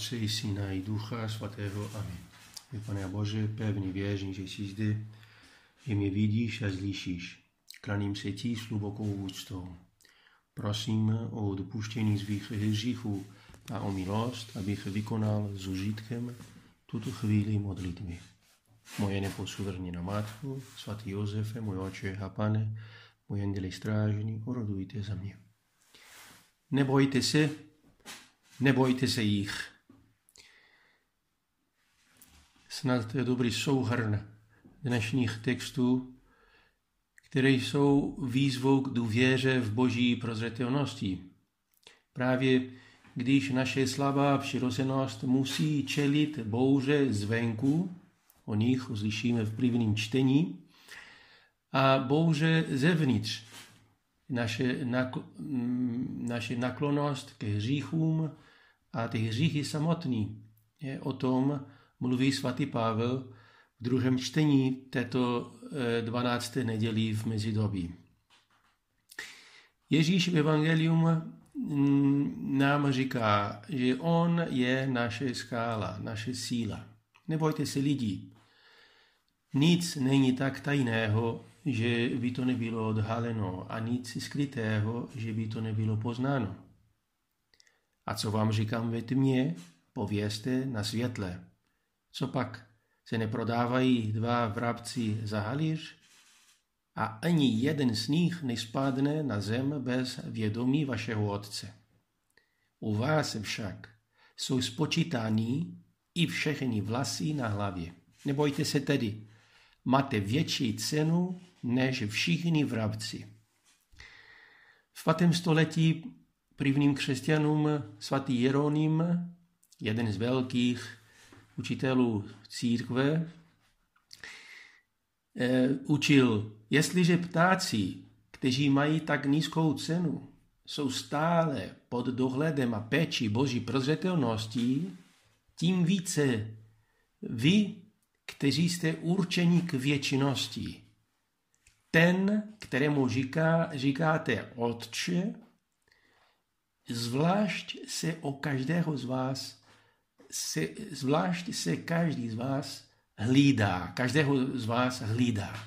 Otce i Syna i Ducha Svatého. Amen. Vy, Pane Bože, pevně věřím, že jsi zde, že mě vidíš a zlíšíš. Klaním se ti s hlubokou úctou. Prosím o dopuštění svých hříchů a o milost, abych vykonal s užitkem tuto chvíli modlitby. Moje neposuvrněná matku, svatý Josefe, můj oče a pane, můj anděli strážný, orodujte za mě. Nebojte se, nebojte se jich. Snad to je dobrý souhrn dnešních textů, které jsou výzvou k důvěře v boží prozřetelnosti. Právě když naše slabá přirozenost musí čelit bouře zvenku, o nich uslyšíme v prvním čtení, a bouře zevnitř, naše, nakl, naše naklonost ke hříchům a ty hříchy samotný. Je, o tom mluví svatý Pavel v druhém čtení této 12. Eh, nedělí v mezidobí. Ježíš v Evangelium mm, nám říká, že on je naše skála, naše síla. Nebojte se lidí. Nic není tak tajného, že by to nebylo odhaleno a nic skrytého, že by to nebylo poznáno. A co vám říkám ve tmě, povězte na světle. Co pak, se neprodávají dva vrabci za halíř? A ani jeden z nich nespadne na zem bez vědomí vašeho Otce. U vás však jsou spočítaní i všechny vlasy na hlavě. Nebojte se tedy, máte větší cenu než všichni vrabci. V patém století prvním křesťanům svatý Jeronym, jeden z velkých učitelů církve, eh, učil, jestliže ptáci, kteří mají tak nízkou cenu, jsou stále pod dohledem a péči Boží prozřetelností, tím více vy, kteří jste určeni k věčnosti, ten, kterému říká, říkáte Otče, zvlášť se o každého z vás, se, zvlášť se každý z vás hlídá, každého z vás hlídá.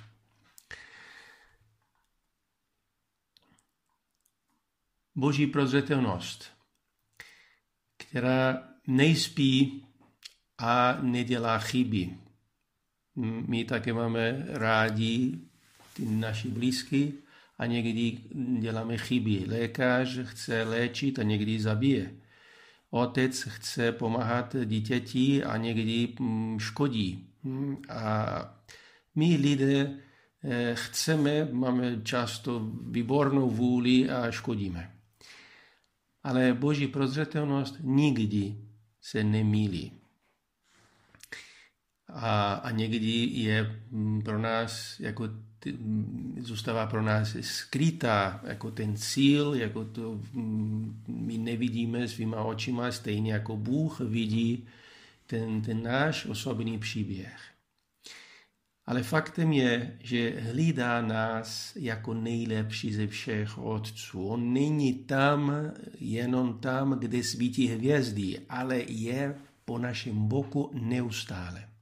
Boží prozřetelnost, která nejspí a nedělá chyby. My také máme rádi ty naši blízky a někdy děláme chyby. Lékař chce léčit a někdy zabije. Otec chce pomáhat dítěti a někdy mm, škodí. A my lidé eh, chceme, máme často výbornou vůli a škodíme. Ale Boží prozřetelnost nikdy se nemýlí a, a někdy je mm, pro nás jako zůstává pro nás skrytá jako ten cíl, jako to mm, my nevidíme svýma očima, stejně jako Bůh vidí ten, ten náš osobní příběh. Ale faktem je, že hlídá nás jako nejlepší ze všech otců. On není tam, jenom tam, kde svítí hvězdy, ale je po našem boku neustále.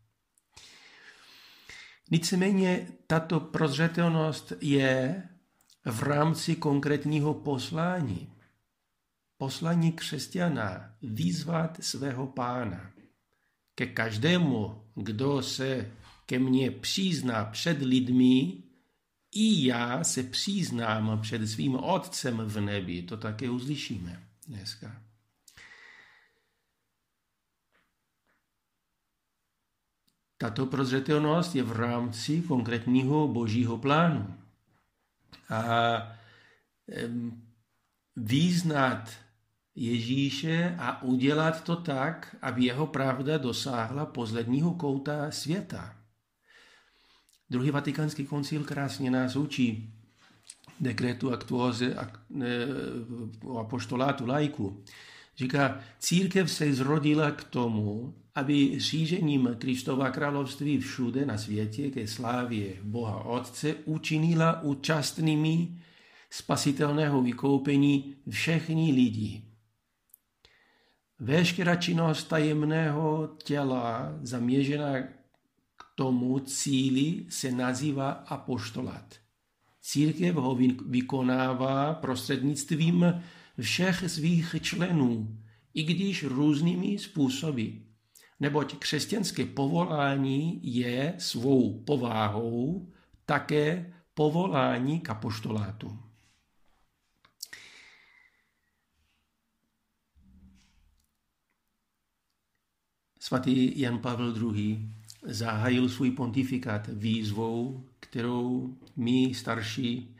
Nicméně tato prozřetelnost je v rámci konkrétního poslání. Poslání křesťana vyzvat svého pána. Ke každému, kdo se ke mně přizná před lidmi, i já se přiznám před svým Otcem v nebi. To také uslyšíme dneska. Tato prozřetelnost je v rámci konkrétního božího plánu. A význat Ježíše a udělat to tak, aby jeho pravda dosáhla posledního kouta světa. Druhý vatikánský koncil krásně nás učí dekretu aktuóze o apoštolátu lajku. Říká, církev se zrodila k tomu, aby řízením Kristova království všude na světě ke slávě Boha Otce učinila účastnými spasitelného vykoupení všechny lidi. Veškerá činnost tajemného těla zaměřená k tomu cíli se nazývá apoštolat. Církev ho vykonává prostřednictvím všech svých členů, i když různými způsoby. Neboť křesťanské povolání je svou povahou také povolání k apoštolátu. Svatý Jan Pavel II. zahájil svůj pontifikát výzvou, kterou my starší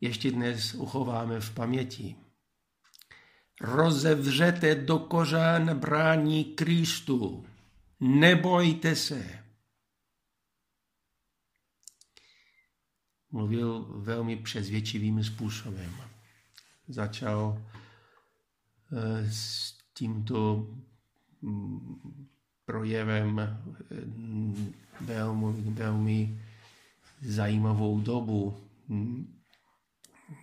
ještě dnes uchováme v paměti. Rozevřete do kořán brání Kristu. Nebojte se. Mluvil velmi přezvědčivým způsobem. Začal eh, s tímto mm, projevem mm, velmi, velmi zajímavou dobu mm,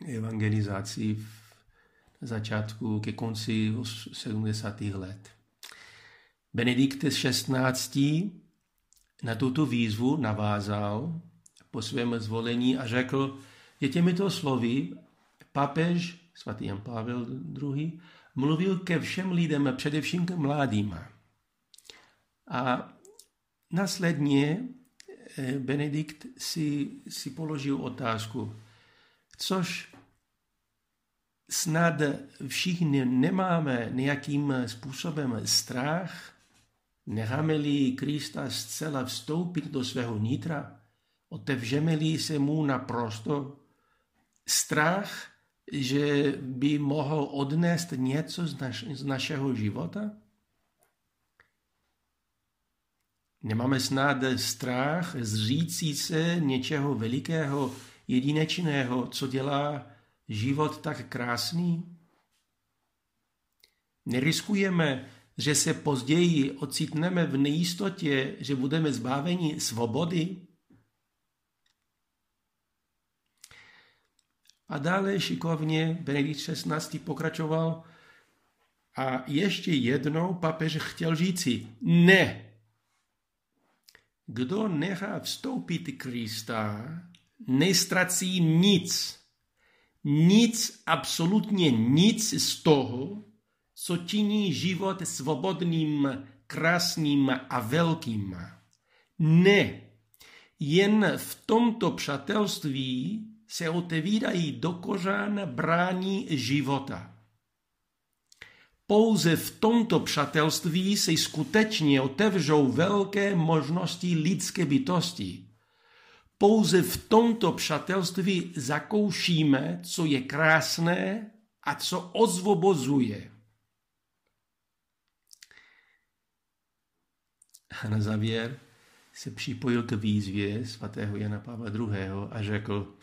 evangelizací v začátku ke konci 70. let. Benedikt XVI. na tuto výzvu navázal po svém zvolení a řekl, že těmito slovy papež svatý Jan Pavel II. mluvil ke všem lidem, především k mladým. A následně eh, Benedikt si, si položil otázku, což snad všichni nemáme nějakým způsobem strach, necháme-li Krista zcela vstoupit do svého nitra, otevřeme-li se mu naprosto strach, že by mohl odnést něco z, naš, z našeho života? Nemáme snad strach zřící se něčeho velikého, jedinečného, co dělá život tak krásný? Neriskujeme, že se později ocitneme v nejistotě, že budeme zbaveni svobody? A dále šikovně Benedikt XVI. pokračoval a ještě jednou papež chtěl říci, ne, kdo nechá vstoupit Krista, nestrací nic. Nic, absolutně nic z toho, co činí život svobodným, krásným a velkým. Ne, jen v tomto přátelství se otevírají do kořán brání života. Pouze v tomto přátelství se skutečně otevřou velké možnosti lidské bytosti. Pouze v tomto přátelství zakoušíme, co je krásné a co ozvobozuje. A na závěr se připojil k výzvě svatého Jana Pavla II. a řekl,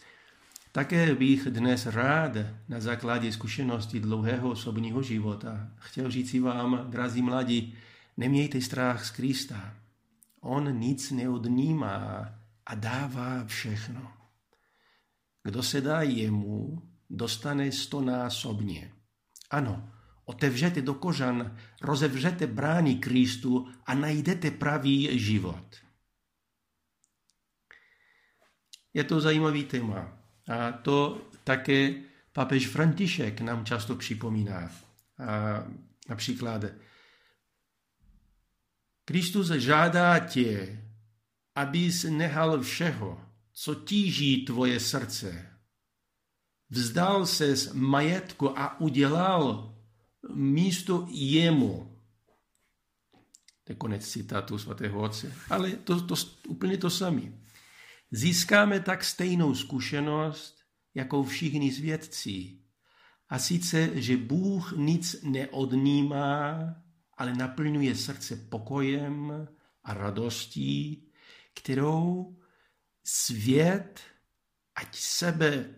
také bych dnes rád na základě zkušenosti dlouhého osobního života chtěl říci vám, drazí mladí, nemějte strach z Krista. On nic neodnímá a dává všechno. Kdo se dá jemu, dostane stonásobně. Ano, otevřete do kořan, rozevřete brány Kristu a najdete pravý život. Je to zajímavý téma. A to také papež František nám často připomíná. A například Kristus žádá tě, abys nehal všeho, co tíží tvoje srdce. Vzdal se z majetku a udělal místo jemu. To je konec citátu svatého otce. Ale to, to úplně to samé. Získáme tak stejnou zkušenost jako všichni svědci. A sice, že Bůh nic neodnímá, ale naplňuje srdce pokojem a radostí, kterou svět, ať sebe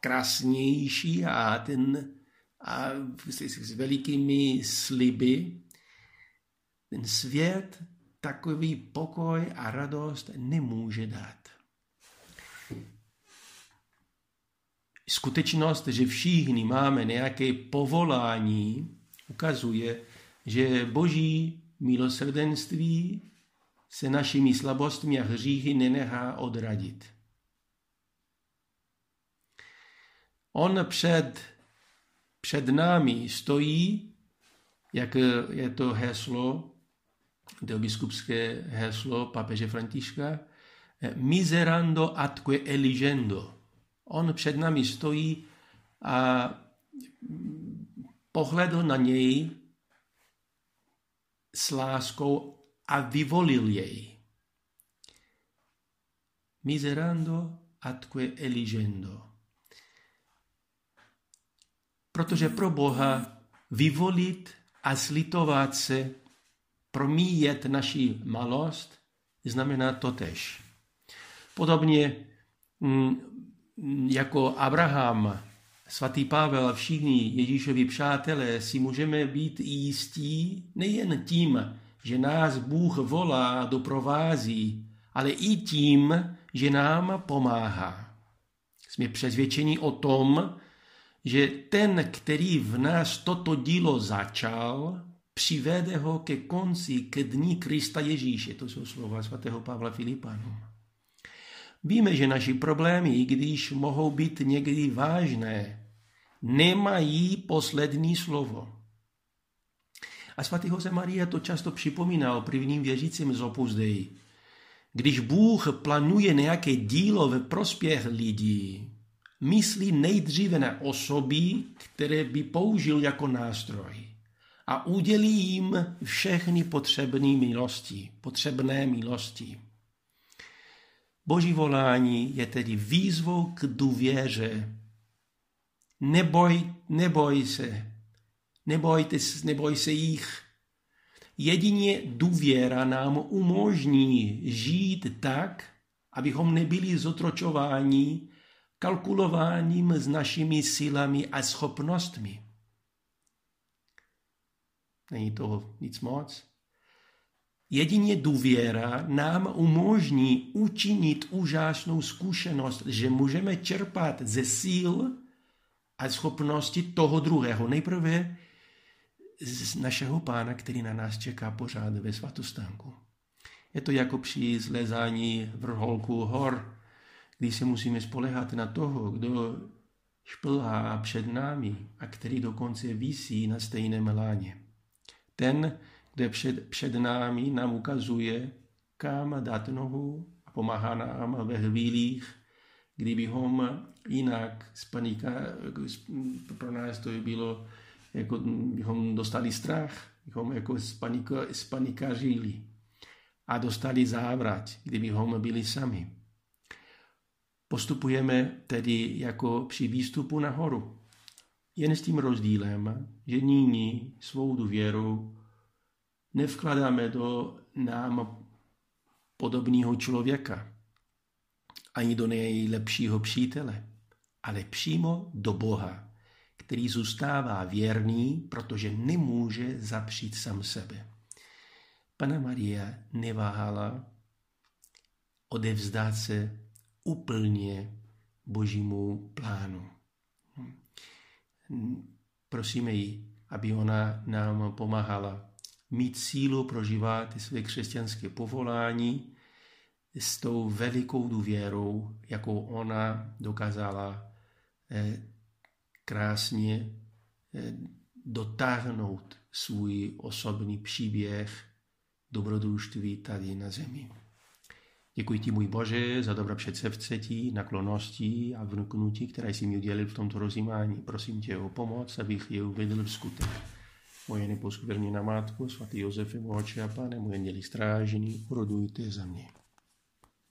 krásnější a ten a s, s velikými sliby, ten svět takový pokoj a radost nemůže dát. Skutečnost, že všichni máme nějaké povolání, ukazuje, že boží milosrdenství se našimi slabostmi a hříchy nenechá odradit. On před, před námi stojí, jak je to heslo, to biskupské heslo papeže Františka, miserando atque eligendo. On před námi stojí a pohledl na něj s láskou a vyvolil jej. Miserando atque eligendo. Protože pro Boha vyvolit a slitovat se, promíjet naši malost, znamená totež. Podobně mm, jako Abraham, svatý Pavel a všichni Ježíšovi přátelé si můžeme být jistí nejen tím, že nás Bůh volá, doprovází, ale i tím, že nám pomáhá. Jsme přesvědčeni o tom, že ten, který v nás toto dílo začal, přivede ho ke konci, ke dní Krista Ježíše. To jsou slova svatého Pavla Filipanu. Víme, že naši problémy, i když mohou být někdy vážné, nemají poslední slovo. A svatý Jose Maria to často připomínal prvním věřícím z Opus Dei. Když Bůh plánuje nějaké dílo ve prospěch lidí, myslí nejdříve na osoby, které by použil jako nástroj a udělí jim všechny potřebné milosti, potřebné milosti. Boží volání je tedy výzvou k důvěře. Neboj, neboj se, nebojte, neboj se jich. Jedině důvěra nám umožní žít tak, abychom nebyli zotročováni kalkulováním s našimi silami a schopnostmi. Není to nic moc. Jedině důvěra nám umožní učinit úžasnou zkušenost, že můžeme čerpat ze síl a schopnosti toho druhého. Nejprve z našeho pána, který na nás čeká pořád ve svatostánku. Je to jako při zlezání vrholku hor, kdy se musíme spolehat na toho, kdo šplhá před námi a který dokonce visí na stejném láně. Ten, kde před, před námi nám ukazuje, kam dát nohu a pomáhá nám ve chvílích, kdybychom jinak spanika, pro nás to by bylo, jako bychom dostali strach, bychom jako spanikařili a dostali závrat, kdybychom byli sami. Postupujeme tedy jako při výstupu nahoru. Jen s tím rozdílem, že nyní svou důvěru nevkladáme do nám podobného člověka, ani do nejlepšího přítele, ale přímo do Boha, který zůstává věrný, protože nemůže zapřít sam sebe. Pana Maria neváhala odevzdát se úplně božímu plánu. Prosíme ji, aby ona nám pomáhala mít sílu prožívat své křesťanské povolání s tou velikou důvěrou, jakou ona dokázala eh, krásně eh, dotáhnout svůj osobní příběh dobrodružství tady na zemi. Děkuji ti, můj Bože, za dobré předsevcetí, naklonosti a vnuknutí, které jsi mi udělil v tomto rozjímání. Prosím tě o pomoc, abych je uvedl v skutek. Moje neposkvrněná matko, svatý Josefe, moče a pane, moje měli strážení, urodujte za mě.